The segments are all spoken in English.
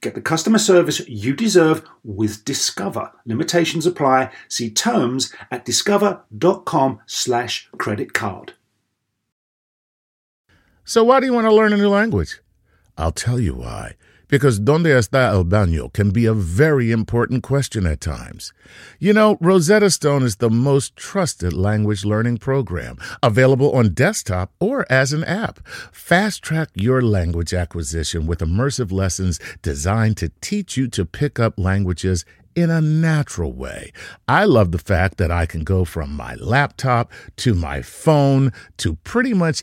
Get the customer service you deserve with Discover. Limitations apply. See terms at discover.com slash credit card. So why do you want to learn a new language? I'll tell you why. Because donde está el baño can be a very important question at times. You know, Rosetta Stone is the most trusted language learning program, available on desktop or as an app. Fast track your language acquisition with immersive lessons designed to teach you to pick up languages in a natural way. I love the fact that I can go from my laptop to my phone to pretty much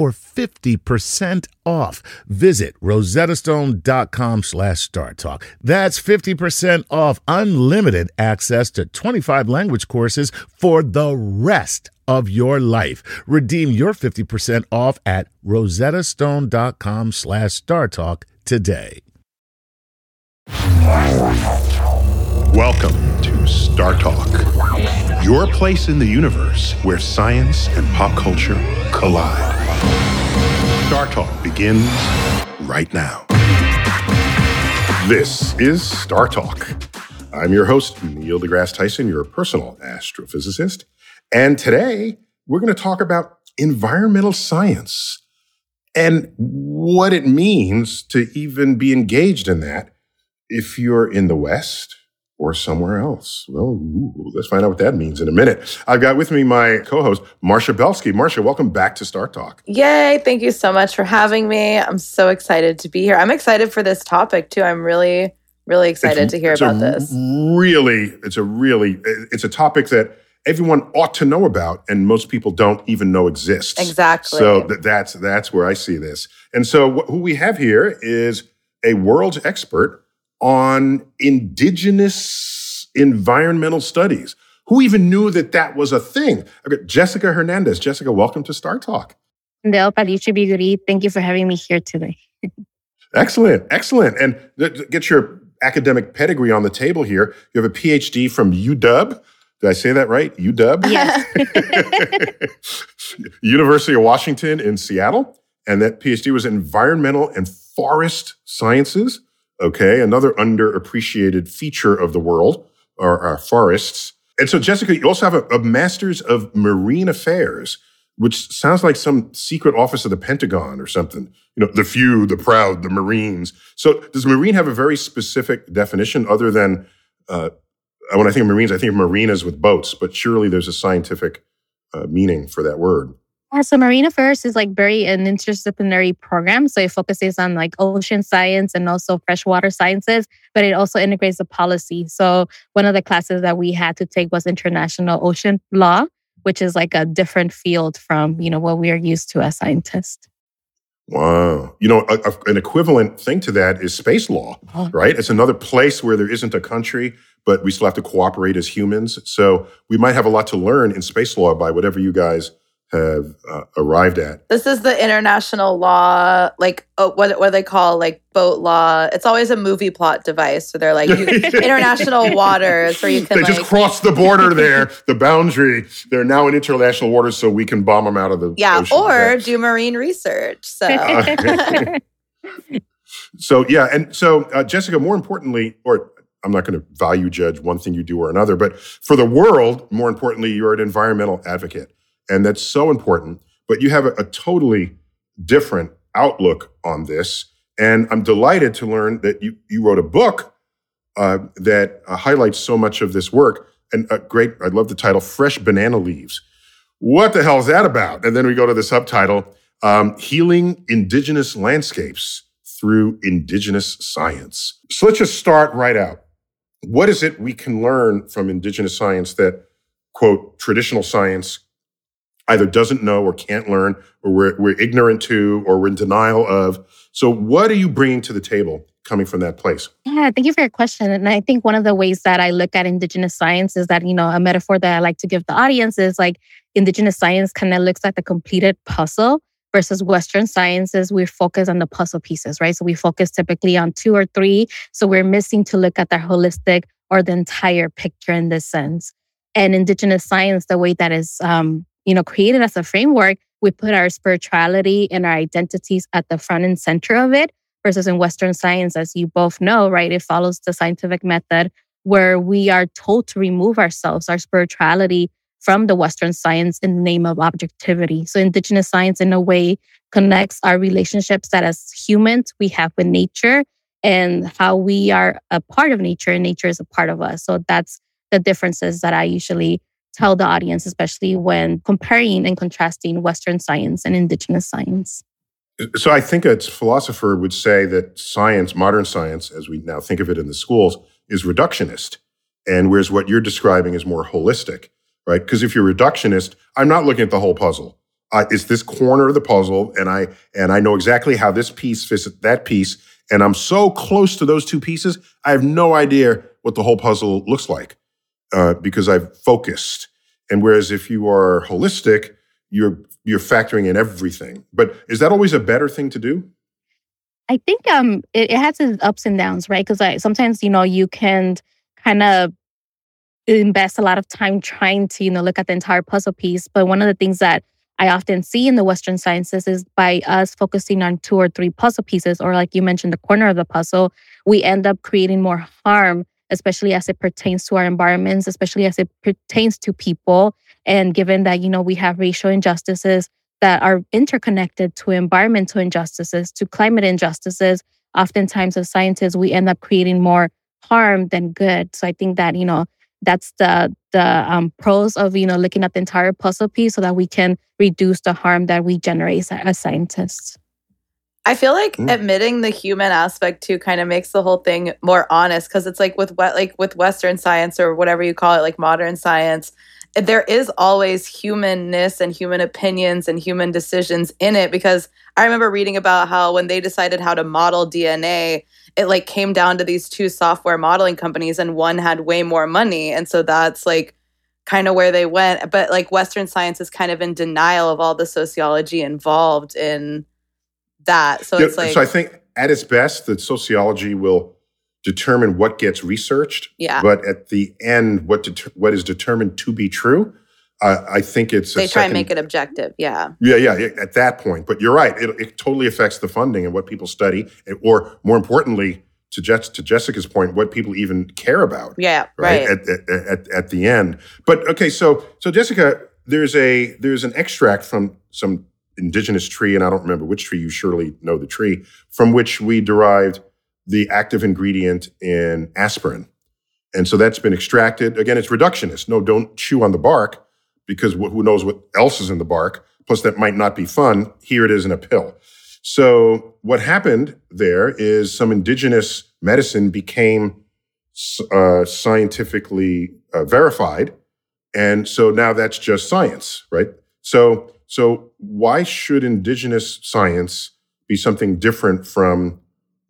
for 50% off. Visit rosettastone.com slash startalk. That's 50% off unlimited access to 25 language courses for the rest of your life. Redeem your 50% off at rosettastone.com slash startalk today. Welcome to Star Talk, your place in the universe where science and pop culture collide. Star Talk begins right now. This is Star Talk. I'm your host, Neil deGrasse Tyson, your personal astrophysicist. And today, we're going to talk about environmental science and what it means to even be engaged in that if you're in the West or somewhere else? Well, ooh, let's find out what that means in a minute. I've got with me my co-host, Marcia Belsky. Marcia, welcome back to Star Talk. Yay, thank you so much for having me. I'm so excited to be here. I'm excited for this topic too. I'm really, really excited It's- to hear about this. Really, it's a really, it's a topic that everyone ought to know about, and most people don't even know exists. Exactly. So th- that's that's where I see this. And so wh- who we have here is a world's expert on indigenous environmental studies. Who even knew that that was a thing? I've got Jessica Hernandez. Jessica, welcome to Star Talk. Del Palichi Biguri, thank you for having me here today. Excellent, excellent. And th- th- get your academic pedigree on the table here. You have a PhD from UW. Did I say that right? UW? Yes. University of Washington in Seattle. And that PhD was in environmental and forest sciences. Okay, another underappreciated feature of the world are our forests. And so, Jessica, you also have a, a master's of marine affairs, which sounds like some secret office of the Pentagon or something. You know, the few, the proud, the Marines. So, does marine have a very specific definition other than uh, when I think of Marines, I think of marinas with boats, but surely there's a scientific uh, meaning for that word. Yeah, so Marine Affairs is like very an interdisciplinary program. So it focuses on like ocean science and also freshwater sciences, but it also integrates the policy. So one of the classes that we had to take was international ocean law, which is like a different field from, you know, what we are used to as scientists. Wow. You know, a, a- an equivalent thing to that is space law, Oh. right? It's another place where there isn't a country, but we still have to cooperate as humans. So we might have a lot to learn in space law by whatever you guys have uh, arrived at. This is the international law, like oh, what what they call like boat law. It's always a movie plot device. So they're like you, international waters where you can They like just crossed the border there, the boundary. They're now in international waters, so we can bomb them out of the yeah, ocean. or Okay. do marine research. So So yeah, and so uh, Jessica, more importantly, or I'm not going to value judge one thing you do or another, but for the world, more importantly, you're an environmental advocate, and that's so important. But you have a, a totally different outlook on this, and I'm delighted to learn that you you wrote a book uh, that uh, highlights so much of this work. And uh, great, I love the title, "Fresh Banana Leaves." What the hell is that about? And then we go to the subtitle, um, "Healing Indigenous Landscapes." through indigenous science. So let's just start right out. What is it we can learn from indigenous science that, quote, traditional science either doesn't know or can't learn, or we're, we're ignorant to, or we're in denial of? So, what are you bringing to the table coming from that place? Yeah, thank you for your question. And I think one of the ways that I look at Indigenous science is that, you know, a metaphor that I like to give the audience is like Indigenous science kind of looks like the completed puzzle versus Western sciences, we focus on the puzzle pieces, right? So we focus typically on two or three. So we're missing to look at the holistic or the entire picture in this sense. And Indigenous science, the way that is, um, you know, created as a framework, we put our spirituality and our identities at the front and center of it versus in Western science, as you both know, right? It follows the scientific method where we are told to remove ourselves, our spirituality from the Western science in the name of objectivity. So, Indigenous science, in a way, connects our relationships that as humans we have with nature and how we are a part of nature and nature is a part of us. So, that's the differences that I usually tell the audience, especially when comparing and contrasting Western science and Indigenous science. So I think a philosopher would say that science, modern science, as we now think of it in the schools, is reductionist. And whereas what you're describing is more holistic, right? Because if you're reductionist, I'm not looking at the whole puzzle. Uh, it's this corner of the puzzle, and I and I know exactly how this piece fits that piece, and I'm so close to those two pieces, I have no idea what the whole puzzle looks like uh, because I've focused. And whereas if you are holistic, you're you're factoring in everything. But is that always a better thing to do? I think um it, it has its ups and downs, right? Because sometimes you know you can kind of invest a lot of time trying to you know look at the entire puzzle piece. But one of the things that I often see in the Western sciences is by us focusing on two or three puzzle pieces, or like you mentioned, the corner of the puzzle, we end up creating more harm, especially as it pertains to our environments, especially as it pertains to people and given that, you know, we have racial injustices that are interconnected to environmental injustices, to climate injustices, oftentimes as scientists, we end up creating more harm than good. So I think that, you know, that's the the um, pros of you know looking at the entire puzzle piece so that we can reduce the harm that we generate as, as scientists. I feel like mm. admitting the human aspect too kind of makes the whole thing more honest because it's like with what like with Western science or whatever you call it, like modern science there is always humanness and human opinions and human decisions in it because I remember reading about how when they decided how to model DNA, it like came down to these two software modeling companies and one had way more money and so that's like kind of where they went but like western science is kind of in denial of all the sociology involved in that so yeah, it's like so I think at its best that sociology will determine what gets researched. Yeah. But at the end, what det- what is determined to be true, uh, I think it's they try and make it objective. Yeah. Yeah, yeah. At that point, but you're right. It, it totally affects the funding and what people study, or more importantly, to, to Jessica's point, what people even care about. Yeah, right. right. At, at, at, at the end. But okay, so so Jessica, there's a there's an extract from some indigenous tree, and I don't remember which tree. You surely know the tree from which we derived the active ingredient in aspirin. And so that's been extracted. Again, it's reductionist. No, don't chew on the bark because who knows what else is in the bark. Plus, that might not be fun. Here it is in a pill. So, what happened there is some indigenous medicine became uh, scientifically uh, verified. And so now that's just science, right? So, so why should indigenous science be something different from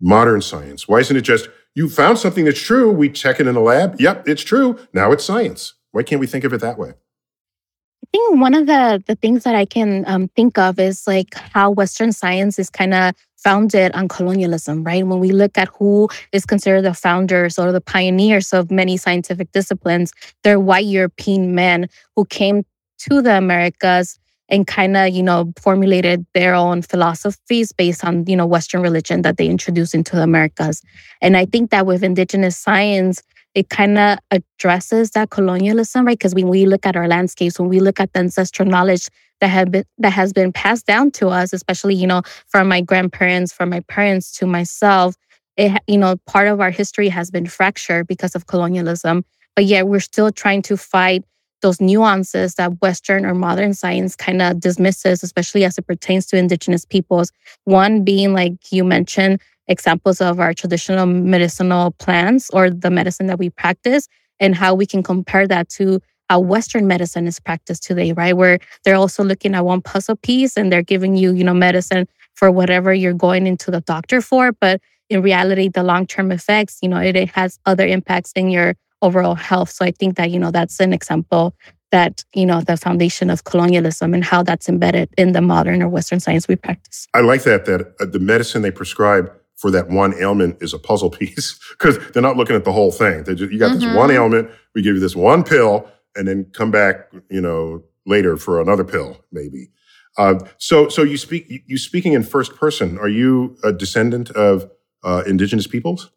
modern science? Why isn't it just you found something that's true? We check it in a lab. Yep, it's true. Now it's science. Why can't we think of it that way? I think one of the the things that I can um, think of is like how Western science is kind of founded on colonialism, right? When we look at who is considered the founders or the pioneers of many scientific disciplines, they're white European men who came to the Americas and kind of, you know, formulated their own philosophies based on, you know, Western religion that they introduced into the Americas. And I think that with indigenous science, it kind of addresses that colonialism, right? Because when we look at our landscapes, when we look at the ancestral knowledge that have been that has been passed down to us, especially, you know, from my grandparents, from my parents to myself, it, you know, part of our history has been fractured because of colonialism. But yet we're still trying to fight those nuances that Western or modern science kind of dismisses, especially as it pertains to Indigenous peoples. One being, like you mentioned, examples of our traditional medicinal plants or the medicine that we practice and how we can compare that to how Western medicine is practiced today, right? Where they're also looking at one puzzle piece and they're giving you, you know, medicine for whatever you're going into the doctor for. But in reality, the long term effects, you know, it, it has other impacts in your overall health. So I think that, you know, that's an example that, you know, the foundation of colonialism and how that's embedded in the modern or Western science we practice. I like that, that uh, the medicine they prescribe for that one ailment is a puzzle piece because they're not looking at the whole thing. Just, you got mm-hmm. this one ailment, we give you this one pill, and then come back, you know, later for another pill, maybe. Uh, so, so you speak, you speaking in first person. Are you a descendant of uh, indigenous peoples?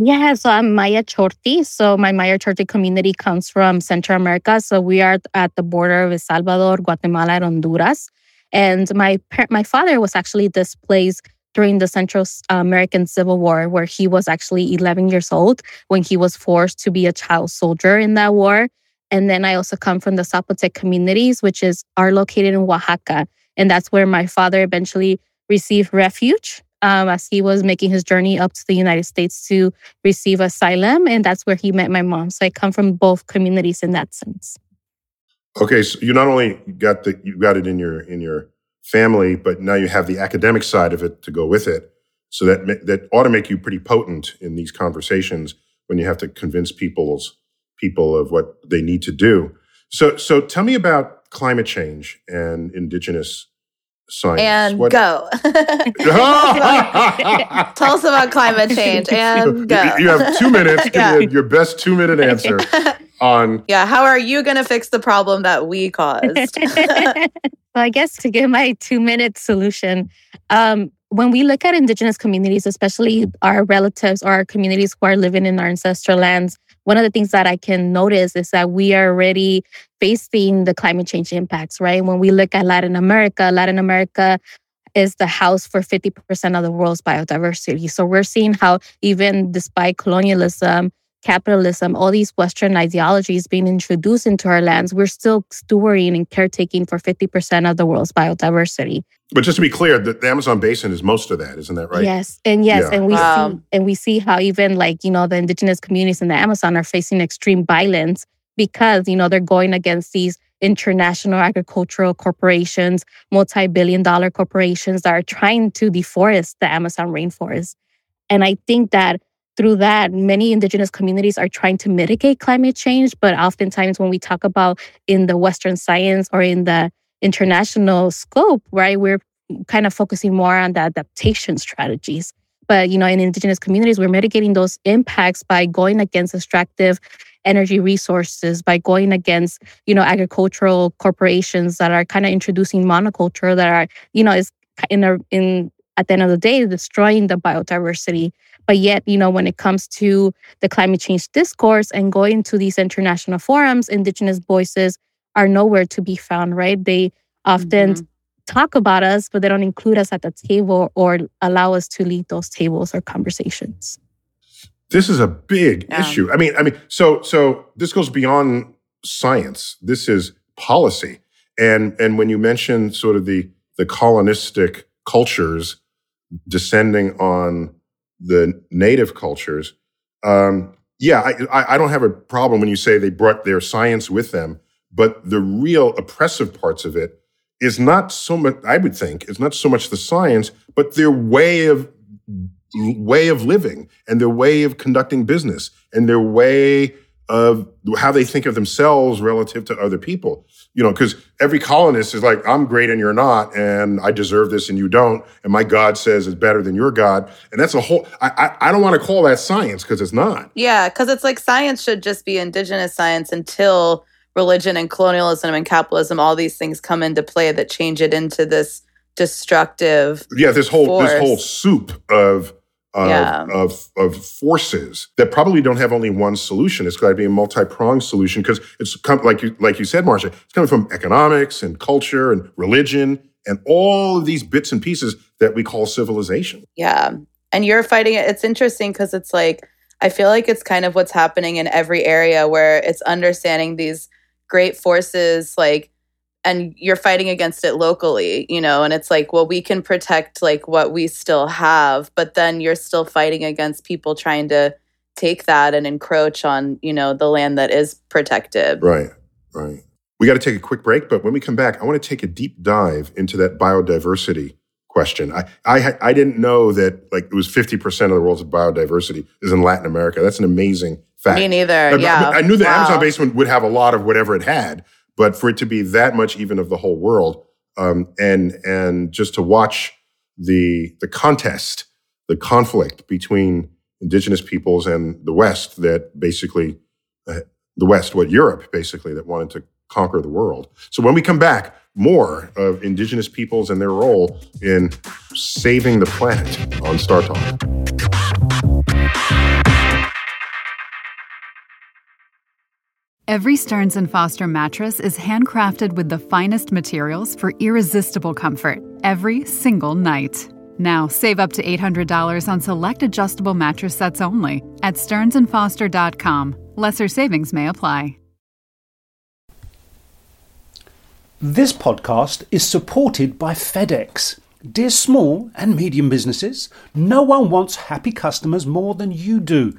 Yeah, so I'm Maya Chorti. So my Maya Chorti community comes from Central America. So we are at the border of El Salvador, Guatemala, and Honduras. And my my father was actually displaced during the Central uh, American Civil War, where he was actually 11 years old when he was forced to be a child soldier in that war. And then I also come from the Zapotec communities, which is are located in Oaxaca, and that's where my father eventually received refuge um, as he was making his journey up to the United States to receive asylum. And that's where he met my mom. So I come from both communities in that sense. Okay, so you not only got the you got it in your in your family, but now you have the academic side of it to go with it. So that that ought to make you pretty potent in these conversations when you have to convince people's people of what they need to do. So so tell me about climate change and indigenous science. And what? go. Tell us about climate change and go. You have two minutes. yeah. your best two minute answer on. Yeah. How are you going to fix the problem that we caused? well, I guess to give my two minute solution, um, when we look at indigenous communities, especially our relatives or our communities who are living in our ancestral lands, one of the things that I can notice is that we are already facing the climate change impacts, right? When we look at Latin America, Latin America is the house for 50% of the world's biodiversity. So we're seeing how, even despite colonialism, capitalism, all these Western ideologies being introduced into our lands, we're still stewarding and caretaking for 50% of the world's biodiversity. But just to be clear, the, the Amazon basin is most of that, isn't that right? Yes. And yes, yeah. and we wow. see and we see how even like, you know, the indigenous communities in the Amazon are facing extreme violence because, you know, they're going against these international agricultural corporations, multi-billion dollar corporations that are trying to deforest the Amazon rainforest. And I think that through that, many indigenous communities are trying to mitigate climate change. But oftentimes, when we talk about in the Western science or in the international scope, right, we're kind of focusing more on the adaptation strategies. But you know, in indigenous communities, we're mitigating those impacts by going against extractive energy resources, by going against you know agricultural corporations that are kind of introducing monoculture that are you know is in a in at the end of the day destroying the biodiversity but yet, you know, when it comes to the climate change discourse and going to these international forums, Indigenous voices are nowhere to be found, right? They often mm-hmm. talk about us, but they don't include us at the table or allow us to lead those tables or conversations. This is a big yeah. issue. I mean, I mean, so so this goes beyond science. This is policy. And and when you mention sort of the the colonistic cultures descending on the native cultures, um, yeah, I, I don't have a problem when you say they brought their science with them, but the real oppressive parts of it is not so much. I would think it's not so much the science, but their way of way of living and their way of conducting business and their way of how they think of themselves relative to other people. You know, because every colonist is like, I'm great and you're not, and I deserve this and you don't, and my God says it's better than your God. And that's a whole, I, I, I don't want to call that science because it's not. Yeah, because it's like science should just be indigenous science until religion and colonialism and capitalism, all these things come into play that change it into this destructive. Yeah, this whole force. this whole soup of of, yeah. of, of forces that probably don't have only one solution. It's got to be a multi-pronged solution because it's come, like you like you said, Marcia, it's coming from economics and culture and religion and all of these bits and pieces that we call civilization. Yeah. And you're fighting it. It's interesting because it's like I feel like it's kind of what's happening in every area where it's understanding these great forces like and you're fighting against it locally, you know, and it's like, well, we can protect like what we still have, but then you're still fighting against people trying to take that and encroach on, you know, the land that is protected. Right, right. We got to take a quick break, but when we come back, I want to take a deep dive into that biodiversity question. I, I, I didn't know that like it was 50% of the world's biodiversity is in Latin America. That's an amazing fact. Me neither. I, yeah. I, I knew the Wow. Amazon basin would have a lot of whatever it had, but for it to be that much even of the whole world, um, and and just to watch the the contest, the conflict between indigenous peoples and the West that basically uh, the West, what Europe basically that wanted to conquer the world. So when we come back, more of indigenous peoples and their role in saving the planet on Star Talk. Every Stearns and Foster mattress is handcrafted with the finest materials for irresistible comfort every single night. Now, save up to $800 on select adjustable mattress sets only at stearnsandfoster.com. Lesser savings may apply. This podcast is supported by FedEx. Dear small and medium businesses, no one wants happy customers more than you do.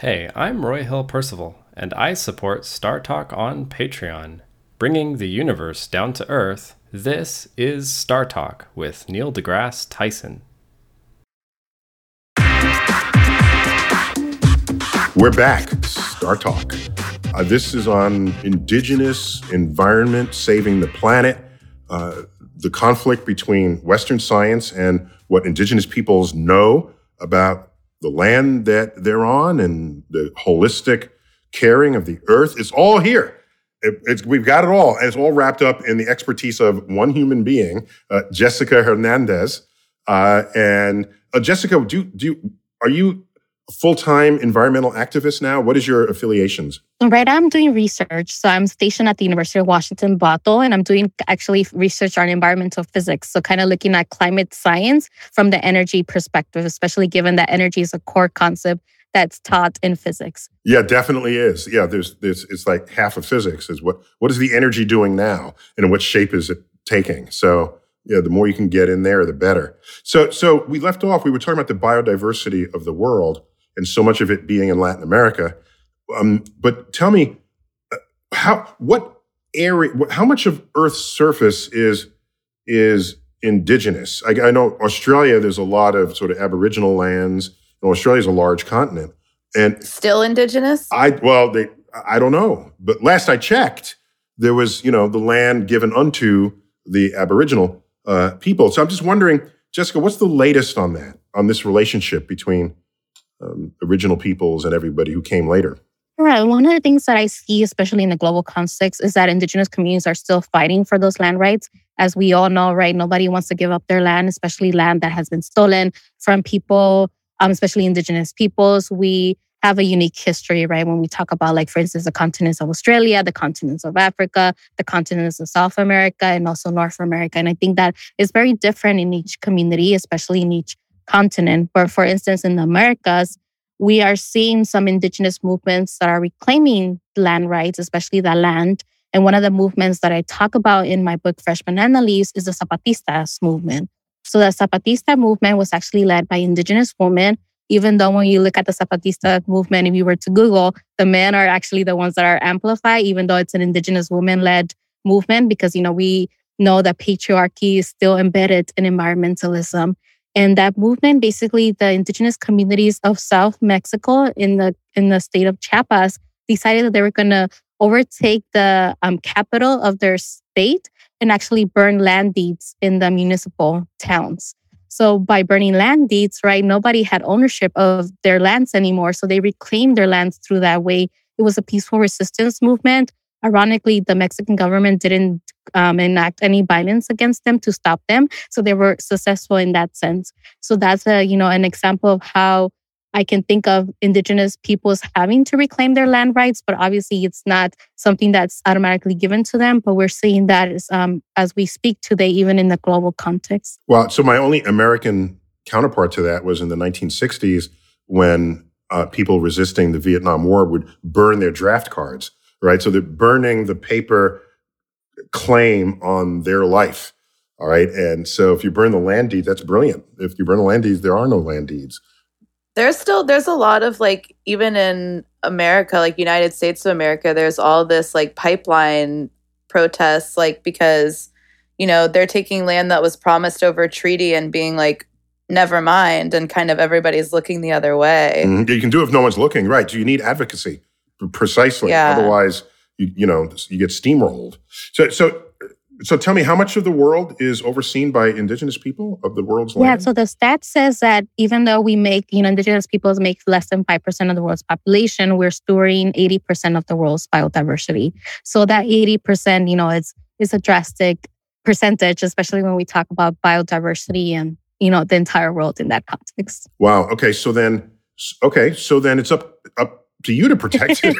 Hey, I'm Roy Hill Percival, and I support Star Talk on Patreon. Bringing the universe down to Earth, this is Star Talk with Neil deGrasse Tyson. We're back. Star Talk. Uh, this is on indigenous environment, saving the planet, uh, the conflict between Western science and what indigenous peoples know about the land that they're on and the holistic caring of the earth. It's all here. It- it's, we've got it all, and it's all wrapped up in the expertise of one human being, uh, Jessica Hernandez. Uh, and uh, Jessica, do do are you a full-time environmental activist now? What is your affiliations? Right now, I'm doing research. So I'm stationed at the University of Washington, Bothell, and I'm doing actually research on environmental physics. So kind of looking at climate science from the energy perspective, especially given that energy is a core concept that's taught in physics. Yeah, definitely is. Yeah, there's there's it's like half of physics is what what is the energy doing now and what shape is it taking? So yeah, the more you can get in there, the better. So so we left off. We were talking about the biodiversity of the world and so much of it being in Latin America. Um, but tell me, uh, how what area? How much of Earth's surface is is indigenous? I, I know Australia. There's a lot of sort of Aboriginal lands. And Australia's a large continent, and Still indigenous? I well, they I don't know, but last I checked, there was you know the land given unto the Aboriginal uh, people. So I'm just wondering, Jessica, what's the latest on that on this relationship between um, original peoples and everybody who came later? Right. One of the things that I see, especially in the global context, is that indigenous communities are still fighting for those land rights. As we all know, right? Nobody wants to give up their land, especially land that has been stolen from people, um, especially indigenous peoples. We have a unique history, right? When we talk about, like, for instance, the continents of Australia, the continents of Africa, the continents of South America, and also North America. And I think that is very different in each community, especially in each continent. But for instance, in the Americas, we are seeing some indigenous movements that are reclaiming land rights, especially the land. And one of the movements that I talk about in my book, Fresh Banana Leaves, is the Zapatistas movement. So the Zapatista movement was actually led by indigenous women even though when you look at the Zapatista movement, if you were to Google, the men are actually the ones that are amplified, even though it's an indigenous woman led movement, because, you know, we know that patriarchy is still embedded in environmentalism. And that movement, basically, the indigenous communities of South Mexico in the in the state of Chiapas decided that they were going to overtake the um, capital of their state and actually burn land deeds in the municipal towns. So by burning land deeds, right, nobody had ownership of their lands anymore. So they reclaimed their lands through that way. It was a peaceful resistance movement. Ironically, the Mexican government didn't um, enact any violence against them to stop them, so they were successful in that sense. So that's a you know an example of how I can think of indigenous peoples having to reclaim their land rights, but obviously it's not something that's automatically given to them. But we're seeing that as, um, as we speak today, even in the global context. Well, so my only American counterpart to that was in the 1960s when uh, people resisting the Vietnam War would burn their draft cards, right? So they're burning the paper claim on their life. All right. And so if you burn the land deeds, that's brilliant. If you burn the land deeds, there are no land deeds there's still there's a lot of like even in America, like United States of America, there's all this like pipeline protests, like because you know they're taking land that was promised over treaty and being like never mind and kind of everybody's looking the other way mm-hmm. you can do it if no one's looking right so you need advocacy precisely yeah. otherwise you, you know you get steamrolled so so so tell me, how much of the world is overseen by indigenous people of the world's land? Yeah, so the stat says that even though we make, you know, indigenous peoples make less than 5% of the world's population, we're storing 80% of the world's biodiversity. So that 80%, you know, it's, it's a drastic percentage, especially when we talk about biodiversity and, you know, the entire world in that context. Wow. Okay. So then, okay. So then it's up, up to you to protect it.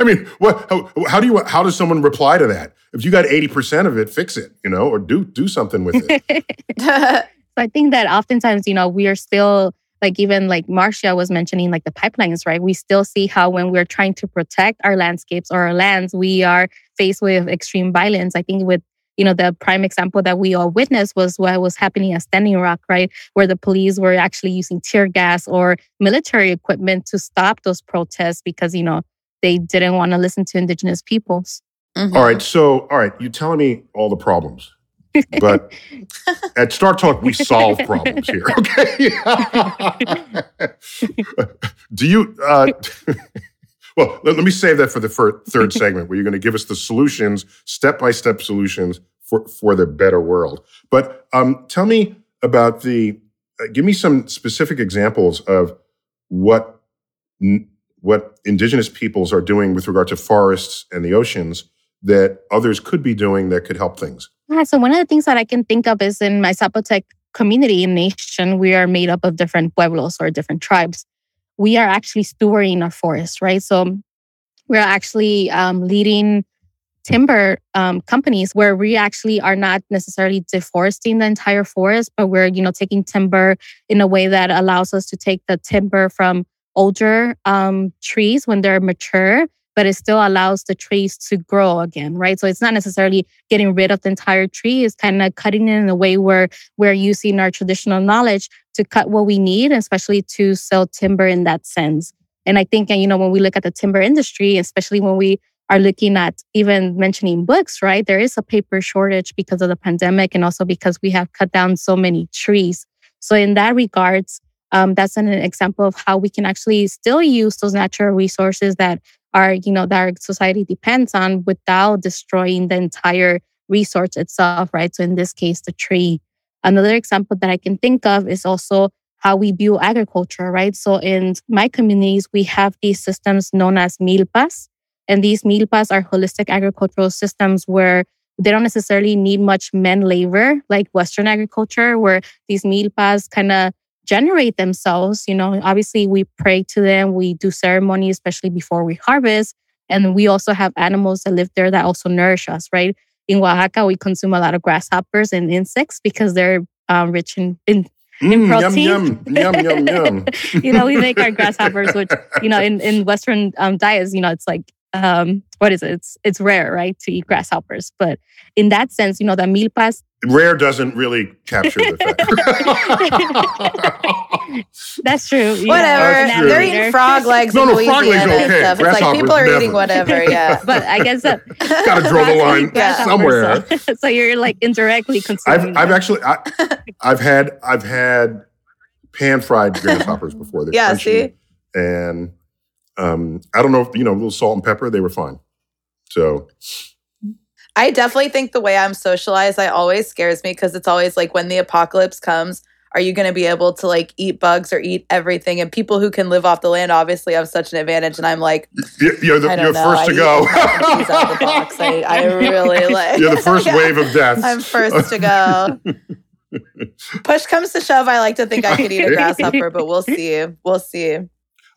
I mean, what? How, how, do you? How does someone reply to that? If you got eighty percent of it, fix it, you know, or do do something with it. so I think that oftentimes, you know, we are still like even like Marcia was mentioning, like the pipelines, right? We still see how when we're trying to protect our landscapes or our lands, we are faced with extreme violence. I think with you know, the prime example that we all witnessed was what was happening at Standing Rock, right? Where the police were actually using tear gas or military equipment to stop those protests because, you know, they didn't want to listen to indigenous peoples. Mm-hmm. All right. So, all right, you're telling me all the problems. but at Star Talk, we solve problems here. Okay. Do you? Uh, well, let, let, me save that for the third segment, where you're going to give us the solutions, step by step solutions for for the better world. But um, tell me about the. Uh, give me some specific examples of what what indigenous peoples are doing with regard to forests and the oceans that others could be doing that could help things. Yeah, so one of the things that I can think of is in my Zapotec community and nation, we are made up of different pueblos or different tribes we are actually stewarding our forest, right? So we're actually um, leading timber um, companies where we actually are not necessarily deforesting the entire forest, but we're you know taking timber in a way that allows us to take the timber from older um, trees when they're mature but it still allows the trees to grow again, right? So it's not necessarily getting rid of the entire tree, it's kind of cutting it in a way where we're using our traditional knowledge to cut what we need, especially to sell timber in that sense. And I think, you know, when we look at the timber industry, especially when we are looking at even mentioning books, right? There is a paper shortage because of the pandemic and also because we have cut down so many trees. So in that regards, um, that's an example of how we can actually still use those natural resources that our, you know, that our society depends on without destroying the entire resource itself, right? So in this case, the tree. Another example that I can think of is also how we view agriculture, right? So in my communities, we have these systems known as milpas. And these milpas are holistic agricultural systems where they don't necessarily need much men labor like Western agriculture, where these milpas kind of generate themselves. You know, obviously we pray to them, we do ceremony, especially before we harvest. And we also have animals that live there that also nourish us, right? In Oaxaca, we consume a lot of grasshoppers and insects because they're um, rich in, in Mm, protein. Yum, yum, yum, yum, yum. you know, we make our grasshoppers, which, you know, in, in Western um, diets, you know, it's like, um, what is it? It's, it's rare, right, to eat grasshoppers. But in that sense, you know, the milpas. Rare doesn't really capture the fact. That's true. Whatever. True. They're eating frog legs no, no, frog legs okay. and stuff. It's like people are never. eating whatever, yeah. but I guess that. Gotta draw the line yeah. somewhere. So, so, you're like indirectly consuming. I've, I've actually, I, I've had, I've had pan fried grasshoppers before. They're yeah, crunchy, see? And um, I don't know if, you know, a little salt and pepper, they were fine. So I definitely think the way I'm socialized, I always scares me because it's always like when the apocalypse comes, are you going to be able to like eat bugs or eat everything? And people who can live off the land obviously have such an advantage. And I'm like, you're, the, you're first to go. I, I, really like. You're the first wave of death. I'm first to go. Push comes to shove, I like to think I could eat a grasshopper, but we'll see. We'll see.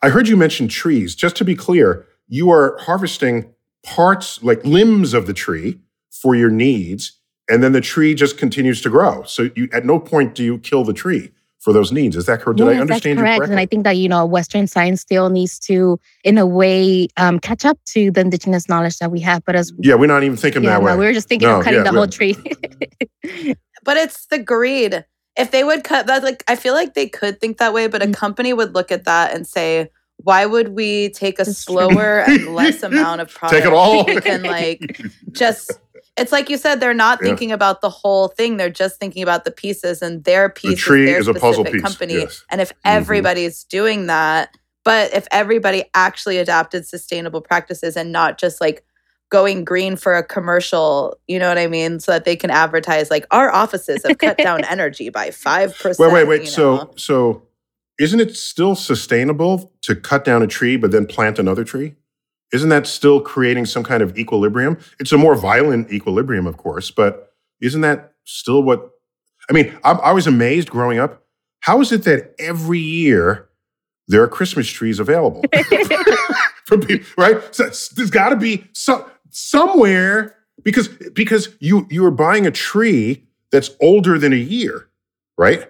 I heard you mention trees. Just to be clear, you are harvesting parts, like limbs of the tree for your needs, and then the tree just continues to grow. So you, at no point do you kill the tree for those needs. Is that correct? Did yes, I understand that's correct. correctly? And I think that, you know, Western science still needs to, in a way, um, catch up to the indigenous knowledge that we have. But as Yeah, we're not even thinking yeah, that no, way. we were just thinking no, of cutting yeah, the whole tree. but it's the greed. If they would cut that, like I feel like they could think that way, but a mm-hmm. company would look at that and say, why would we take a slower and less amount of product? Take it all. We can like just it's like you said, they're not yeah. thinking about the whole thing. They're just thinking about the pieces and their piece the tree is, their is a puzzle piece. company. Yes. And if mm-hmm. everybody's doing that, but if everybody actually adopted sustainable practices and not just like going green for a commercial, you know what I mean? So that they can advertise like our offices have cut down energy by five percent. Wait, wait, wait. So so isn't it still sustainable to cut down a tree but then plant another tree? Isn't that still creating some kind of equilibrium? It's a more violent equilibrium, of course, but isn't that still what? I mean, I, I was amazed growing up. How is it that every year there are Christmas trees available for people, right? So there's got to be some somewhere because because you you are buying a tree that's older than a year, right?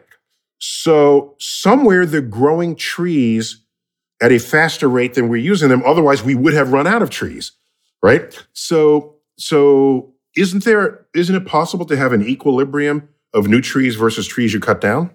So somewhere they're growing trees at a faster rate than we're using them. Otherwise, we would have run out of trees, right? So, so isn't there, isn't it possible to have an equilibrium of new trees versus trees you cut down?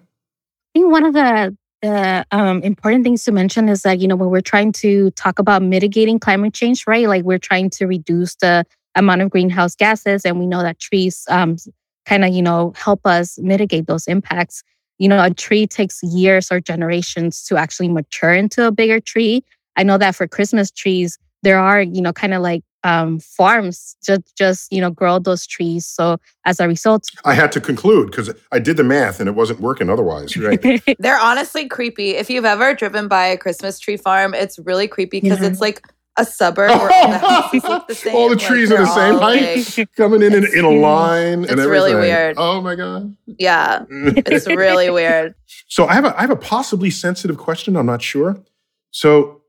I think one of the the um, important things to mention is that you know when we're trying to talk about mitigating climate change, right? Like we're trying to reduce the amount of greenhouse gases, and we know that trees um, kind of you know help us mitigate those impacts you know, a tree takes years or generations to actually mature into a bigger tree. I know that for Christmas trees, there are, you know, kind of like um, farms just just you know grow those trees. So as a result, I had to conclude because I did the math and it wasn't working otherwise. Right? They're honestly creepy. If you've ever driven by a Christmas tree farm, it's really creepy because yeah. it's like a suburb where all the houses look the same. All the trees like, are the same height, like, coming in in, in, a line. It's and really weird. Oh my god. Yeah, it's really weird. So I have a I have a possibly sensitive question. I'm not sure. So,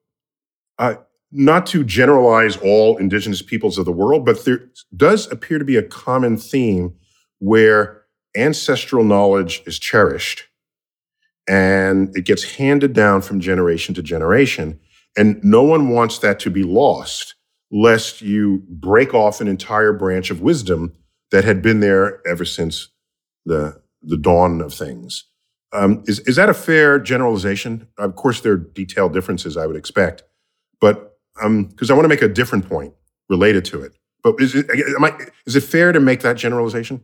uh, not to generalize all indigenous peoples of the world, but there does appear to be a common theme where ancestral knowledge is cherished and it gets handed down from generation to generation. And no one wants that to be lost, lest you break off an entire branch of wisdom that had been there ever since the, the dawn of things. Um, is, is that a fair generalization? Of course, there are detailed differences I would expect, but because um, I want to make a different point related to it. But is it, I, is it fair to make that generalization?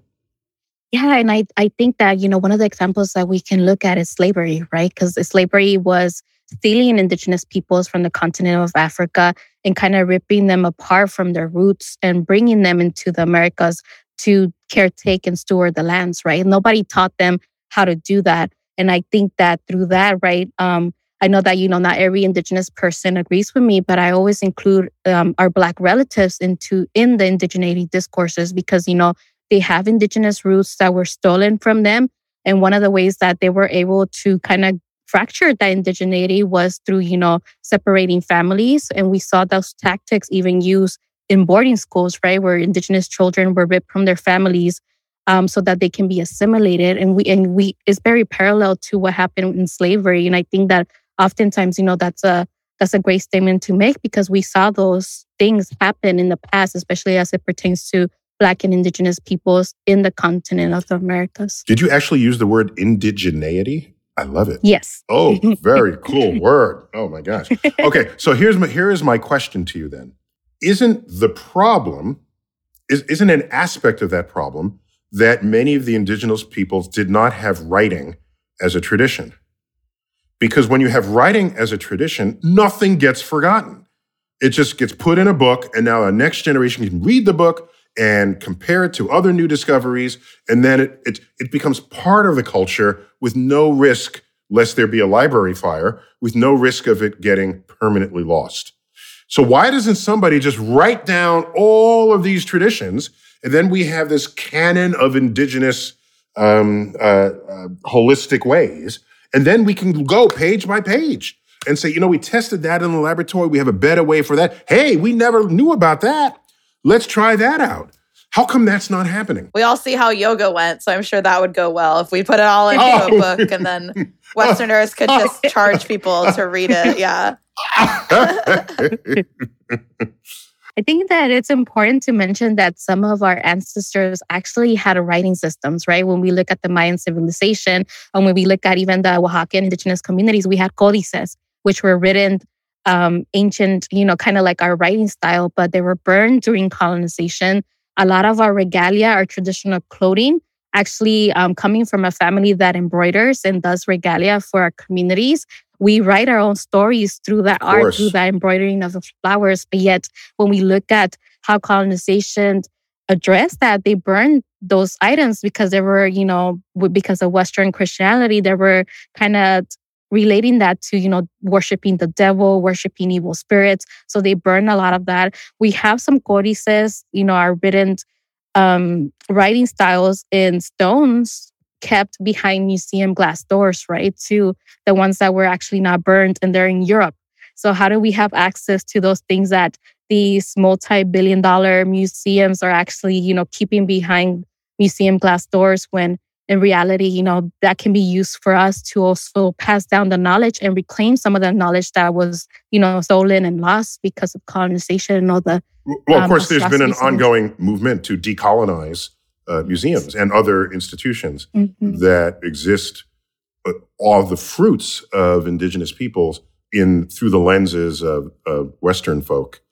Yeah, and I, I think that, you know, one of the examples that we can look at is slavery, right? Because slavery was stealing indigenous peoples from the continent of Africa and kind of ripping them apart from their roots and bringing them into the Americas to caretake and steward the lands, right? Nobody taught them how to do that. And I think that through that, right, um, I know that, you know, not every indigenous person agrees with me, but I always include um, our Black relatives into in the indigeneity discourses because, you know, they have indigenous roots that were stolen from them. And one of the ways that they were able to kind of fracture that indigeneity was through, you know, separating families. And we saw those tactics even used in boarding schools, right, where indigenous children were ripped from their families um, so that they can be assimilated. And we and we is very parallel to what happened in slavery. And I think that oftentimes, you know, that's a that's a great statement to make because we saw those things happen in the past, especially as it pertains to Black and Indigenous peoples in the continent of the Americas. Did you actually use the word indigeneity? I love it. Yes. Oh, very cool word. Oh my gosh. Okay, so here's my here is my question to you then. Isn't the problem is, isn't an aspect of that problem that many of the indigenous peoples did not have writing as a tradition? Because when you have writing as a tradition, nothing gets forgotten. It just gets put in a book, and now a next generation can read the book and compare it to other new discoveries, and then it, it, it becomes part of the culture with no risk, lest there be a library fire, with no risk of it getting permanently lost. So why doesn't somebody just write down all of these traditions, and then we have this canon of indigenous um, uh, uh, holistic ways and then we can go page by page and say, you know, we tested that in the laboratory. We have a better way for that. Hey, we never knew about that. Let's try that out. How come that's not happening? We all see how yoga went, so I'm sure that would go well if we put it all into oh. a book and then Westerners could just charge people to read it. Yeah. I think that it's important to mention that some of our ancestors actually had writing systems, right? When we look at the Mayan civilization, and when we look at even the Oaxacan indigenous communities, we had codices, which were written um, ancient, you know, kind of like our writing style, but they were burned during colonization. A lot of our regalia, our traditional clothing, actually um, coming from a family that embroiders and does regalia for our communities we write our own stories through that art, through that embroidering of the flowers. But yet, when we look at how colonization addressed that, they burned those items because they were, you know, because of Western Christianity, they were kind of relating that to, you know, worshiping the devil, worshiping evil spirits. So they burn a lot of that. We have some codices, you know, are written um, writing styles in stones kept behind museum glass doors, right? To the ones that were actually not burned and they're in Europe. So, how do we have access to those things that these multi billion dollar museums are actually, you know, keeping behind museum glass doors when in reality, you know, that can be used for us to also pass down the knowledge and reclaim some of the knowledge that was, you know, stolen and lost because of colonization and all the. Well, of um, course, there's been an ongoing movement to decolonize uh, museums and other institutions mm-hmm. that exist uh, all the fruits of indigenous peoples in through the lenses of, of Western folk.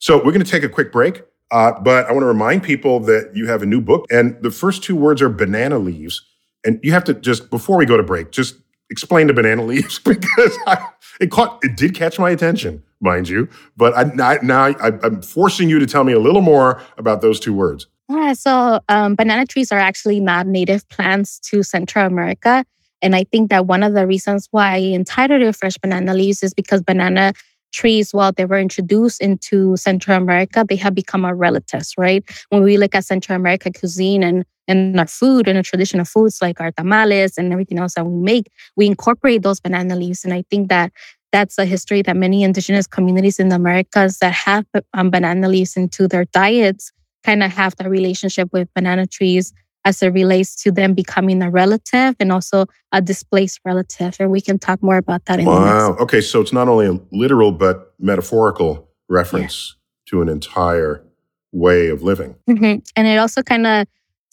So we're going to take a quick break, uh, but I want to remind people that you have a new book, and the first two words are banana leaves, and you have to just before we go to break, just explain the banana leaves because I, it caught it did catch my attention, mind you, but I, now I, I'm forcing you to tell me a little more about those two words. Yeah, so um, banana trees are actually not native plants to Central America. And I think that one of the reasons why I entitled it Fresh Banana Leaves is because banana trees, while they were introduced into Central America, they have become our relatives, right? When we look at Central America cuisine and, and our food and our traditional foods like our tamales and everything else that we make, we incorporate those banana leaves. And I think that that's a history that many indigenous communities in the Americas that have um, banana leaves into their diets kind of have that relationship with banana trees as it relates to them becoming a relative and also a displaced relative. And we can talk more about that in Wow. Okay. So it's not only a literal, but metaphorical reference yeah. to an entire way of living. Mm-hmm. And it also kind of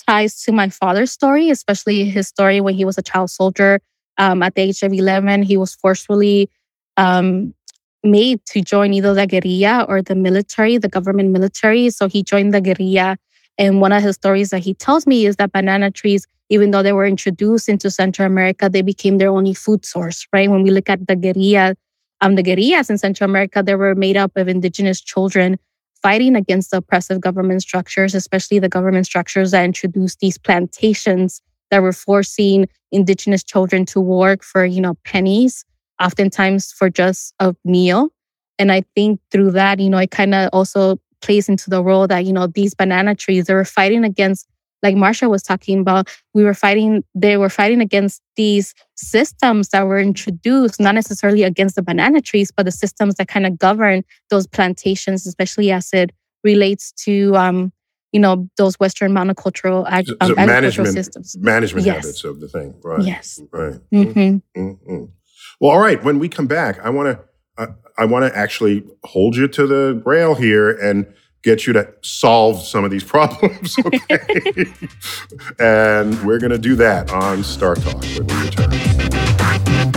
ties to my father's story, especially his story when he was a child soldier. Um, at the age of 11, he was forcefully um, made to join either the guerrilla or the military, the government military. So he joined the guerrilla. And one of his stories that he tells me is that banana trees, even though they were introduced into Central America, they became their only food source, right? When we look at the guerrilla, um, the guerrillas in Central America, they were made up of indigenous children fighting against the oppressive government structures, especially the government structures that introduced these plantations that were forcing indigenous children to work for, you know, pennies, oftentimes for just a meal. And I think through that, you know, it kind of also plays into the role that, you know, these banana trees, they were fighting against, like Marcia was talking about, we were fighting, they were fighting against these systems that were introduced, not necessarily against the banana trees, but the systems that kind of govern those plantations, especially as it relates to um, you know those Western monocultural ag- um, management systems. management Yes. habits of the thing, right? Yes. right. Mhm. Mm-mm. Well, all right. When we come back, I want to I, I want to actually hold you to the rail here and get you to solve some of these problems. Okay, and we're going to do that on StarTalk when we return.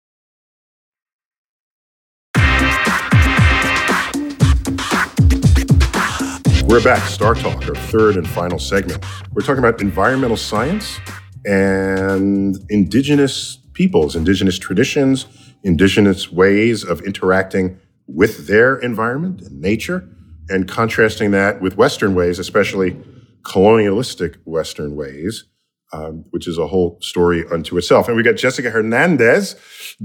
We're back, StarTalk, our third and final segment. We're talking about environmental science and indigenous peoples, indigenous traditions, indigenous ways of interacting with their environment and nature, and contrasting that with Western ways, especially colonialistic Western ways, um, which is a whole story unto itself. And we got Jessica Hernandez.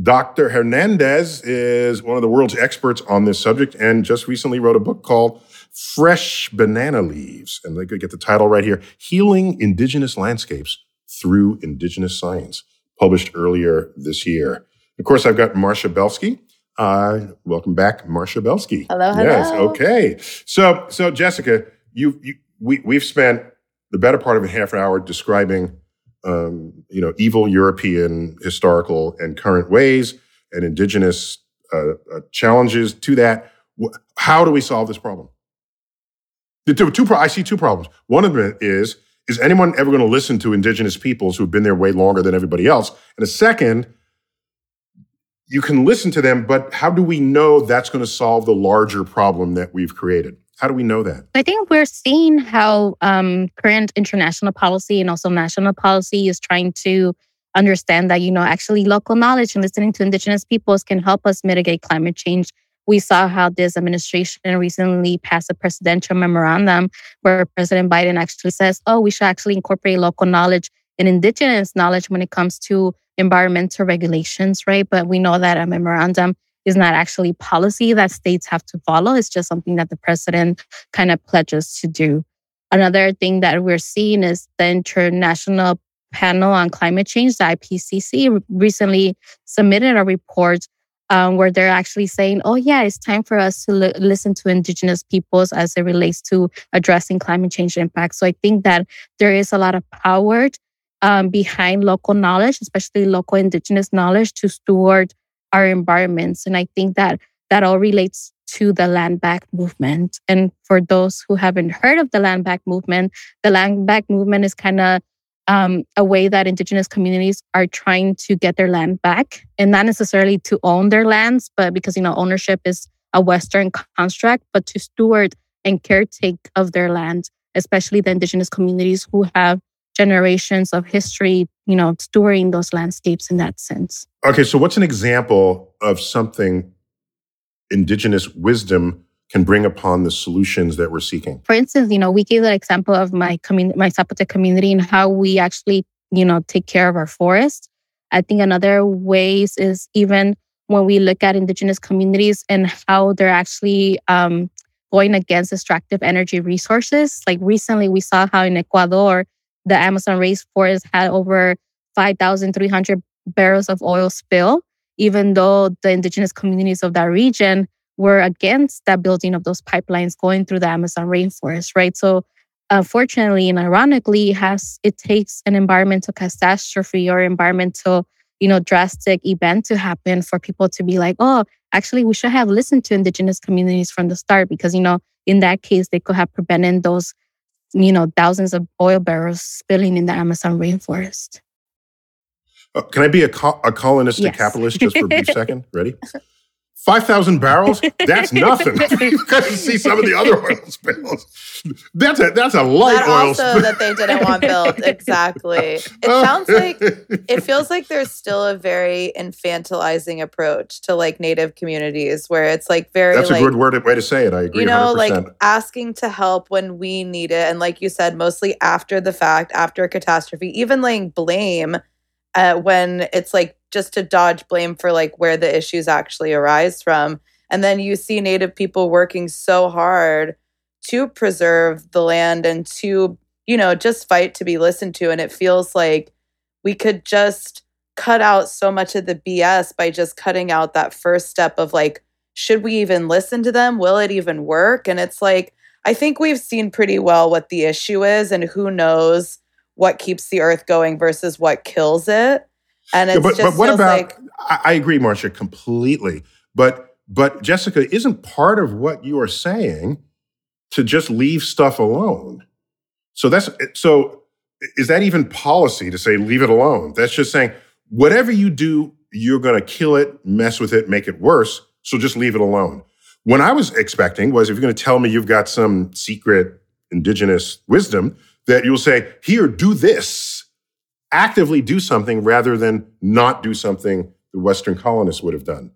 Dr. Hernandez is one of the world's experts on this subject and just recently wrote a book called Fresh Banana Leaves. And they could get the title right here Healing Indigenous Landscapes Through Indigenous Science, published earlier this year. Of course, I've got Marcia Belsky. Uh, welcome back, Marcia Belsky. Hello, Yes, okay. So, so Jessica, you, you we, we've spent the better part of a half an hour describing, um, you know, evil European historical and current ways and indigenous uh, uh, challenges to that. How do we solve this problem? The two, two, I see two problems. One of them is, is anyone ever going to listen to indigenous peoples who've been there way longer than everybody else? And the second, you can listen to them, but how do we know that's going to solve the larger problem that we've created? How do we know that? I think we're seeing how um, current international policy and also national policy is trying to understand that, you know, actually local knowledge and listening to indigenous peoples can help us mitigate climate change. We saw how this administration recently passed a presidential memorandum where President Biden actually says, oh, we should actually incorporate local knowledge and indigenous knowledge when it comes to environmental regulations, right? But we know that a memorandum is not actually policy that states have to follow. It's just something that the president kind of pledges to do. Another thing that we're seeing is the International Panel on Climate Change, the IPCC, recently submitted a report um, where they're actually saying, oh, yeah, it's time for us to li- listen to Indigenous peoples as it relates to addressing climate change impacts. So I think that there is a lot of power um, behind local knowledge, especially local Indigenous knowledge, to steward our environments. And I think that that all relates to the land back movement. And for those who haven't heard of the land back movement, the land back movement is kind of um, a way that Indigenous communities are trying to get their land back, and not necessarily to own their lands, but because you know ownership is a Western construct, but to steward and caretake of their land, especially the indigenous communities who have generations of history, you know, stewarding those landscapes in that sense. Okay, so what's an example of something indigenous wisdom can bring upon the solutions that we're seeking? For instance, you know, we gave the example of my community, my Zapotec community and how we actually, you know, take care of our forests. I think another ways is even when we look at indigenous communities and how they're actually um, going against extractive energy resources. Like recently, we saw how in Ecuador, the Amazon rainforest had over 5,300 barrels of oil spill, even though the indigenous communities of that region were against that building of those pipelines going through the Amazon rainforest, right? So unfortunately and ironically, it has it takes an environmental catastrophe or environmental, you know, drastic event to happen for people to be like, oh, actually we should have listened to indigenous communities from the start because, you know, in that case they could have prevented those, you know, thousands of oil barrels spilling in the Amazon rainforest. Uh, can I be a, co- a colonist Yes. capitalist just for a brief second? Ready? 5,000 barrels? That's nothing. you guys see some of the other oil spills. That's a, that's a light That oil also spill. that they didn't want built. Exactly. It sounds like it feels like there's still a very infantilizing approach to like native communities where it's like very That's like a good word, way to say it. I agree you know 100%. like asking to help when we need it and like you said mostly after the fact after a catastrophe even laying blame uh, when it's like just to dodge blame for like where the issues actually arise from. And then you see native people working so hard to preserve the land and to you know just fight to be listened to. And it feels like we could just cut out so much of the bs by just cutting out that first step of like should we even listen to them? Will it even work? And it's like i think we've seen pretty well what the issue is and who knows what keeps the earth going versus what kills it and Yeah, but, just but what about, like I, I agree, Marcia, completely. But, but Jessica, isn't part of what you are saying to just leave stuff alone? So that's, so is that even policy to say leave it alone? That's just saying whatever you do, you're going to kill it, mess with it, make it worse. So just leave it alone. What I was expecting was if you're going to tell me you've got some secret indigenous wisdom, that you'll say, here, do this. Actively do something rather than not do something the Western colonists would have done.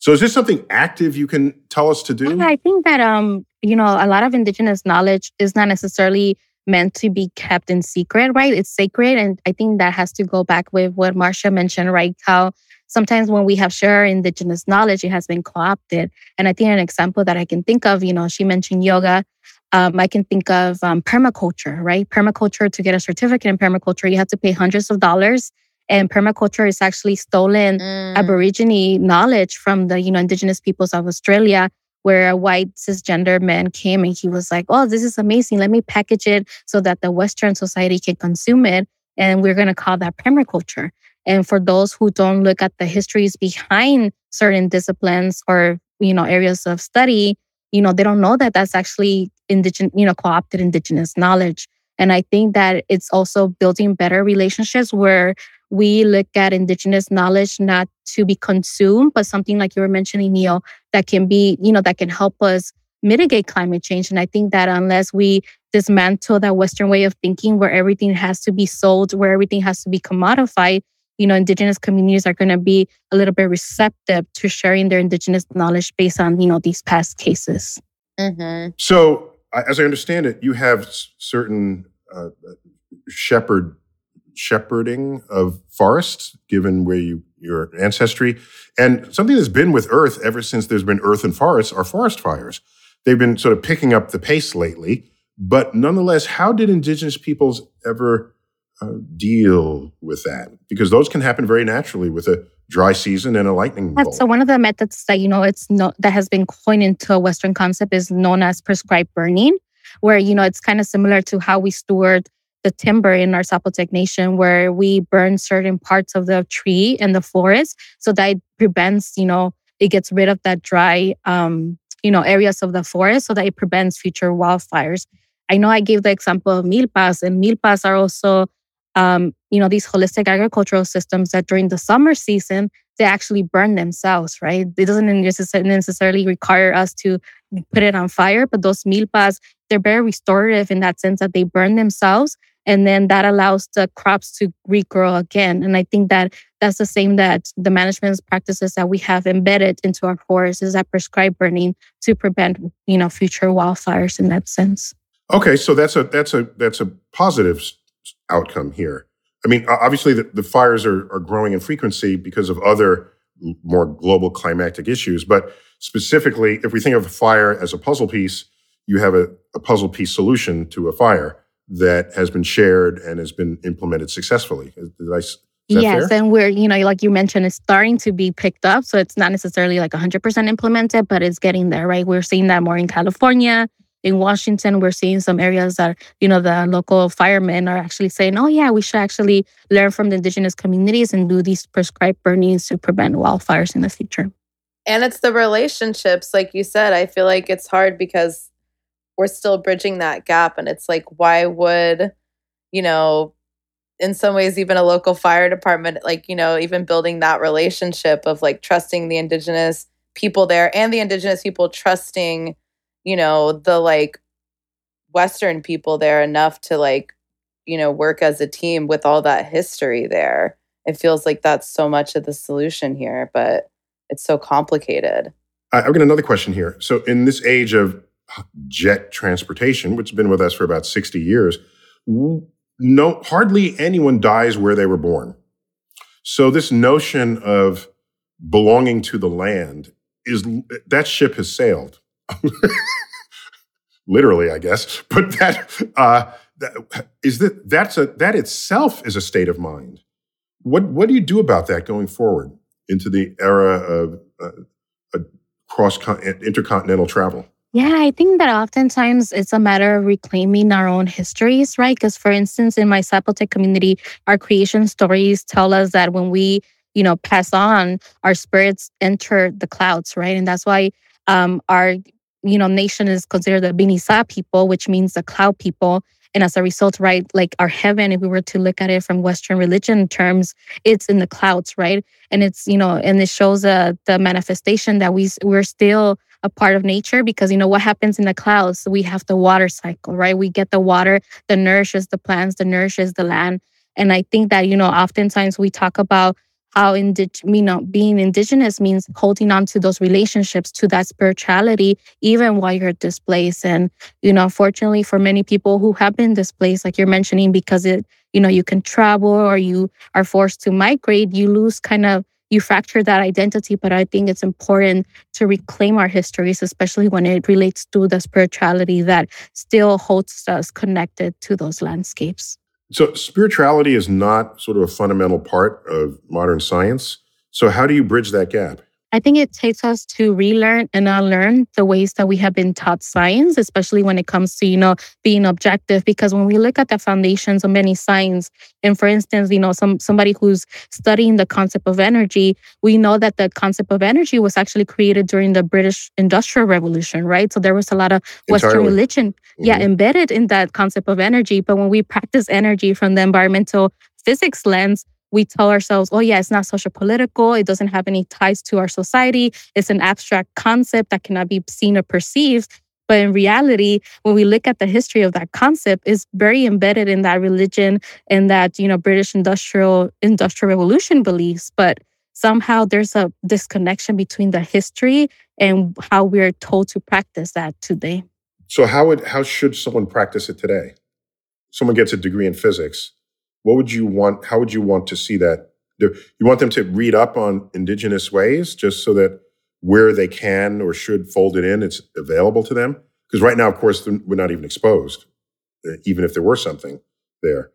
So is this something active you can tell us to do? Yeah, I think that um, you know, a lot of indigenous knowledge is not necessarily meant to be kept in secret, right? It's sacred. And I think that has to go back with what Marcia mentioned, right? How sometimes when we have shared indigenous knowledge, it has been co-opted. And I think an example that I can think of, you know, she mentioned yoga. Um, I can think of um, permaculture, right? Permaculture, to get a certificate in permaculture, you have to pay hundreds of dollars. And permaculture is actually stolen mm, Aborigine knowledge from the, you know, indigenous peoples of Australia, where a white cisgender man came and he was like, Oh, this is amazing. Let me package it so that the Western society can consume it. And we're gonna call that permaculture. And for those who don't look at the histories behind certain disciplines or, you know, areas of study, you know, they don't know that that's actually indigenous, you know, co-opted indigenous knowledge. And I think that it's also building better relationships where we look at indigenous knowledge not to be consumed, but something like you were mentioning, Neil, that can be, you know, that can help us mitigate climate change. And I think that unless we dismantle that Western way of thinking where everything has to be sold, where everything has to be commodified, you know, indigenous communities are going to be a little bit receptive to sharing their indigenous knowledge based on, you know, these past cases. mhm. So, I- as I understand it, you have certain uh, shepherd shepherding of forests, given where you your ancestry, and something that's been with Earth ever since there's been Earth and forests are forest fires. They've been sort of picking up the pace lately, but nonetheless, how did indigenous peoples ever uh, deal with that? Because those can happen very naturally with a dry season and a lightning bolt. So one of the methods that you know it's not that has been coined into a Western concept is known as prescribed burning, where you know it's kind of similar to how we steward the timber in our Zapotec nation, where we burn certain parts of the tree and the forest, so that it prevents you know it gets rid of that dry um, you know areas of the forest, so that it prevents future wildfires. I know I gave the example of milpas, and milpas are also um, you know these holistic agricultural systems that during the summer season they actually burn themselves, right? It doesn't necessarily require us to put it on fire, but those milpas, they're very restorative in that sense that they burn themselves. And then that allows the crops to regrow again. And I think that that's the same that the management practices that we have embedded into our forests is that prescribed burning to prevent, you know, future wildfires in that sense. Okay, so that's a that's a that's a positive outcome here. I mean, obviously, the, the fires are, are growing in frequency because of other more global climatic issues. But specifically, if we think of a fire as a puzzle piece, you have a, a puzzle piece solution to a fire that has been shared and has been implemented successfully. Did I? Yes, fair? and we're, you know, like you mentioned, it's starting to be picked up. So it's not necessarily like 100% implemented, but it's getting there, right? We're seeing that more in California, in Washington, we're seeing some areas that, you know, the local firemen are actually saying, oh, yeah, we should actually learn from the indigenous communities and do these prescribed burnings to prevent wildfires in the future. And it's the relationships, like you said. I feel like it's hard because we're still bridging that gap. And it's like, why would, you know, in some ways, even a local fire department, like, you know, even building that relationship of like trusting the indigenous people there and the indigenous people trusting you know, the like Western people there enough to like, you know, work as a team with all that history there. It feels like that's so much of the solution here, but it's so complicated. I've got another question here. So, in this age of jet transportation, which has been with us for about 60 years, no, hardly anyone dies where they were born. So, this notion of belonging to the land is that ship has sailed. Literally, I guess. But that, uh, that is that that's a that itself is a state of mind. What what do you do about that going forward into the era of uh, cross intercontinental travel? Yeah, I think that oftentimes it's a matter of reclaiming our own histories, right? Because, for instance, in my Zapotec community, our creation stories tell us that when we, you know, pass on, our spirits enter the clouds, right? And that's why um, our you know, nation is considered the Binisa people, which means the cloud people. And as a result, right, like our heaven, if we were to look at it from Western religion terms, it's in the clouds, right? And it's, you know, and it shows uh, the manifestation that we, we're still a part of nature because, you know, what happens in the clouds? We have the water cycle, right? We get the water that nourishes the plants, that nourishes the land. And I think that, you know, oftentimes we talk about how indig- you know, being indigenous means holding on to those relationships, to that spirituality, even while you're displaced. And, you know, unfortunately for many people who have been displaced, like you're mentioning, because it, you know, you can travel or you are forced to migrate, you lose kind of you fracture that identity. But I think it's important to reclaim our histories, especially when it relates to the spirituality that still holds us connected to those landscapes. So spirituality is not sort of a fundamental part of modern science. So how do you bridge that gap? I think it takes us to relearn and unlearn the ways that we have been taught science, especially when it comes to, you know, being objective. Because when we look at the foundations of many science, and for instance, you know, some somebody who's studying the concept of energy, we know that the concept of energy was actually created during the British Industrial Revolution, right? So there was a lot of Western Entirely. religion, Mm-hmm. yeah, embedded in that concept of energy. But when we practice energy from the environmental physics lens, we tell ourselves, oh, yeah, it's not social political. It doesn't have any ties to our society. It's an abstract concept that cannot be seen or perceived. But in reality, when we look at the history of that concept, it's very embedded in that religion and that, you know, British industrial industrial revolution beliefs. But somehow there's a disconnection between the history and how we're told to practice that today. So how would how should someone practice it today? Someone gets a degree in physics. What would you want? How would you want to see that? Do you want them to read up on indigenous ways just so that where they can or should fold it in, it's available to them? Because right now, of course, we're not even exposed, uh, even if there were something there.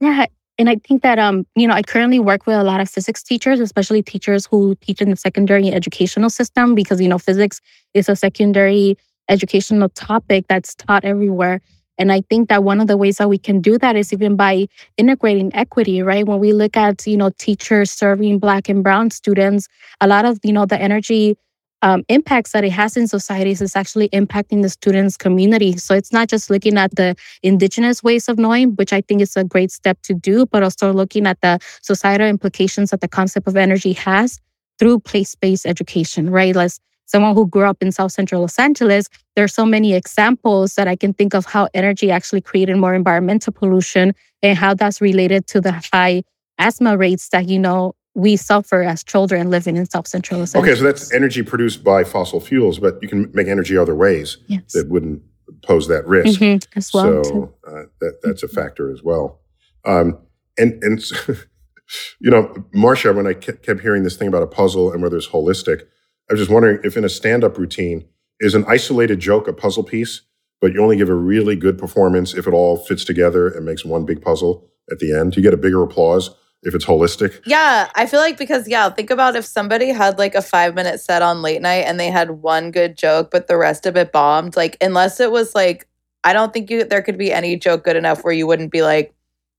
Yeah. And I think that um, you know, I currently work with a lot of physics teachers, especially teachers who teach in the secondary educational system, because you know, physics is a secondary educational topic that's taught everywhere. And I think that one of the ways that we can do that is even by integrating equity, right? When we look at, you know, teachers serving Black and Brown students, a lot of, you know, the energy um, impacts that it has in societies is actually impacting the students' community. So it's not just looking at the indigenous ways of knowing, which I think is a great step to do, but also looking at the societal implications that the concept of energy has through place-based education, right? As someone who grew up in South Central Los Angeles, there are so many examples that I can think of how energy actually created more environmental pollution and how that's related to the high asthma rates that, you know, we suffer as children living in South Central Los Angeles. Okay, so that's energy produced by fossil fuels, but you can make energy other ways Yes. that wouldn't pose that risk. Mhm, as well, so uh, that that's a factor as well. Um, and and you know, Marcia, when I kept hearing this thing about a puzzle and whether it's holistic, I was just wondering if in a stand-up routine is an isolated joke a puzzle piece, but you only give a really good performance if it all fits together and makes one big puzzle at the end. You get a bigger applause if it's holistic. Yeah, I feel like because yeah, think about if somebody had like a five minute set on late night and they had one good joke, but the rest of it bombed. Like unless it was like, I don't think you there could be any joke good enough where you wouldn't be like,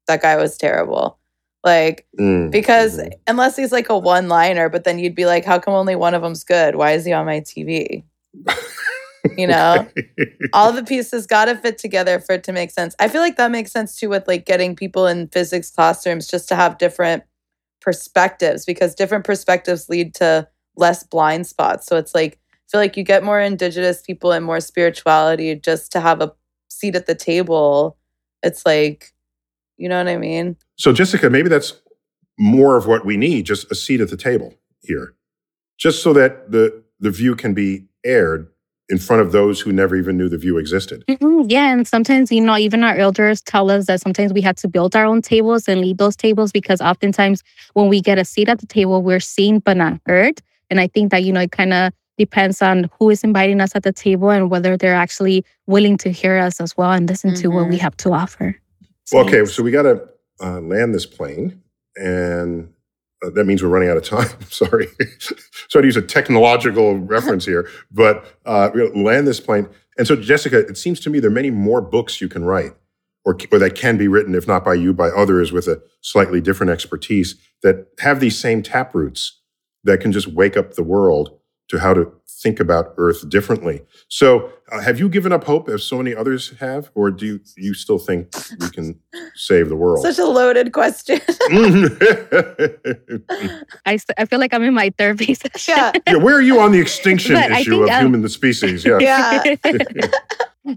that guy was terrible. Like Mm, because mhm. unless he's like a one liner, but then you'd be like, how come only one of them's good? Why is he on my TV? You know, all the pieces got to fit together for it to make sense. I feel like that makes sense too with like getting people in physics classrooms just to have different perspectives because different perspectives lead to less blind spots. So it's like I feel like you get more indigenous people and more spirituality just to have a seat at the table. It's like, you know what I mean? So, Jessica, maybe that's more of what we need, just a seat at the table here, just so that the, the view can be aired in front of those who never even knew the view existed. Mhm, Yeah, and sometimes you know even our elders tell us that sometimes we have to build our own tables and lead those tables because oftentimes when we get a seat at the table, we're seen but not heard. And I think that you know it kind of depends on who is inviting us at the table and whether they're actually willing to hear us as well and listen to what we have to offer. Well, okay, so we got to uh, land this plane, and uh, that means we're running out of time. Sorry. Sorry to use a technological reference here, but uh, land this plane. And so, Jessica, it seems to me there are many more books you can write, or, or that can be written, if not by you, by others with a slightly different expertise that have these same taproots that can just wake up the world to how to think about Earth differently. So, uh, have you given up hope, as so many others have, or do you, you still think we can save the world? Such a loaded question. I I feel like I'm in my therapy session. yeah. yeah, where are you on the extinction But issue think, of um, human the species? Yeah. Yeah.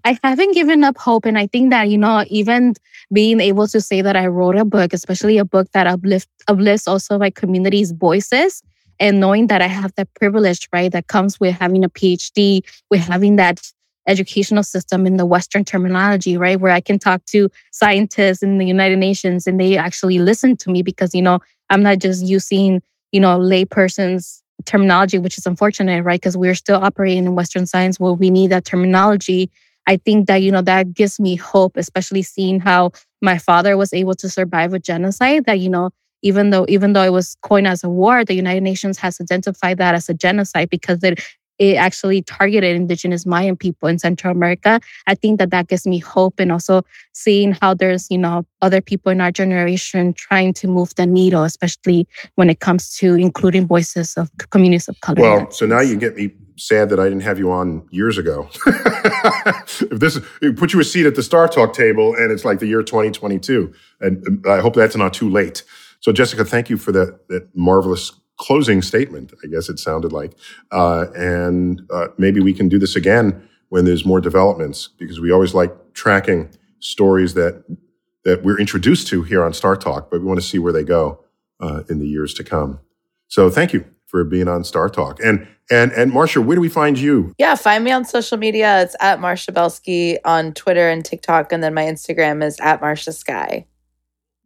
I haven't given up hope. And I think that, you know, even being able to say that I wrote a book, especially a book that uplift, uplifts also my community's voices, and knowing that I have that privilege, right, that comes with having a PhD, with having that educational system in the Western terminology, right, where I can talk to scientists in the United Nations and they actually listen to me because, you know, I'm not just using, you know, layperson's terminology, which is unfortunate, right? Because we're still operating in Western science where we need that terminology. I think that, you know, that gives me hope, especially seeing how my father was able to survive a genocide that, you know, even though even though it was coined as a war, the United Nations has identified that as a genocide because it it actually targeted indigenous Mayan people in Central America. I think that that gives me hope and also seeing how there's, you know, other people in our generation trying to move the needle, especially when it comes to including voices of communities of color. Well, so now you get me sad that I didn't have you on years ago. if this put you a seat at the StarTalk table and it's like the year 2022, and um, I hope that's not too late. So, Jessica, thank you for that that marvelous closing statement. I guess it sounded like, uh, and uh, maybe we can do this again when there's more developments because we always like tracking stories that that we're introduced to here on StarTalk, but we want to see where they go uh, in the years to come. So, thank you for being on StarTalk. And and and Marcia, where do we find you? Yeah, find me on social media. It's at Marcia Belsky on Twitter and TikTok. And then my Instagram is at Marsha Sky.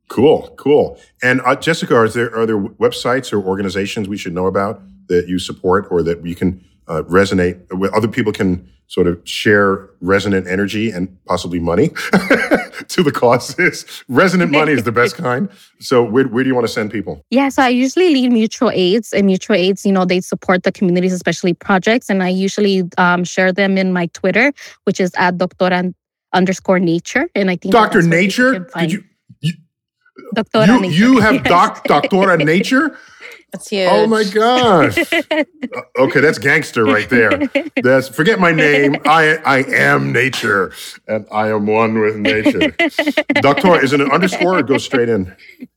Cool, cool. And uh, Jessica, are there are there websites or organizations we should know about that you support or that we can uh, resonate with? Other people can sort of share resonant energy and possibly money to the causes. Resonant money is the best kind. So, where, where do you want to send people? Yeah, so I usually lead mutual aids, and mutual aids, you know, they support the communities, especially projects, and I usually um, share them in my Twitter, which is at doctora underscore nature, and I think Doctor people Nature? Did you Doctora you, Nature. you have doc Doctora Nature? That's huge. Oh my gosh. Okay, that's gangster right there. That's forget my name. I I am nature, and I am one with nature. doctora is it an underscore or go straight in?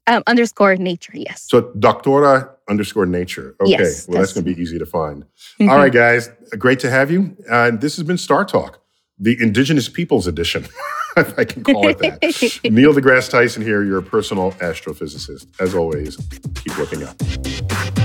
Um, underscore nature, yes. So Doctora underscore nature. Okay. Yes, well, that's that's- going to be easy to find. Mhm. All right, guys. Great to have you. Uh, this has been StarTalk, the Indigenous Peoples Edition, if I can call it that. Neil deGrasse Tyson here, your personal astrophysicist. As always, keep looking up.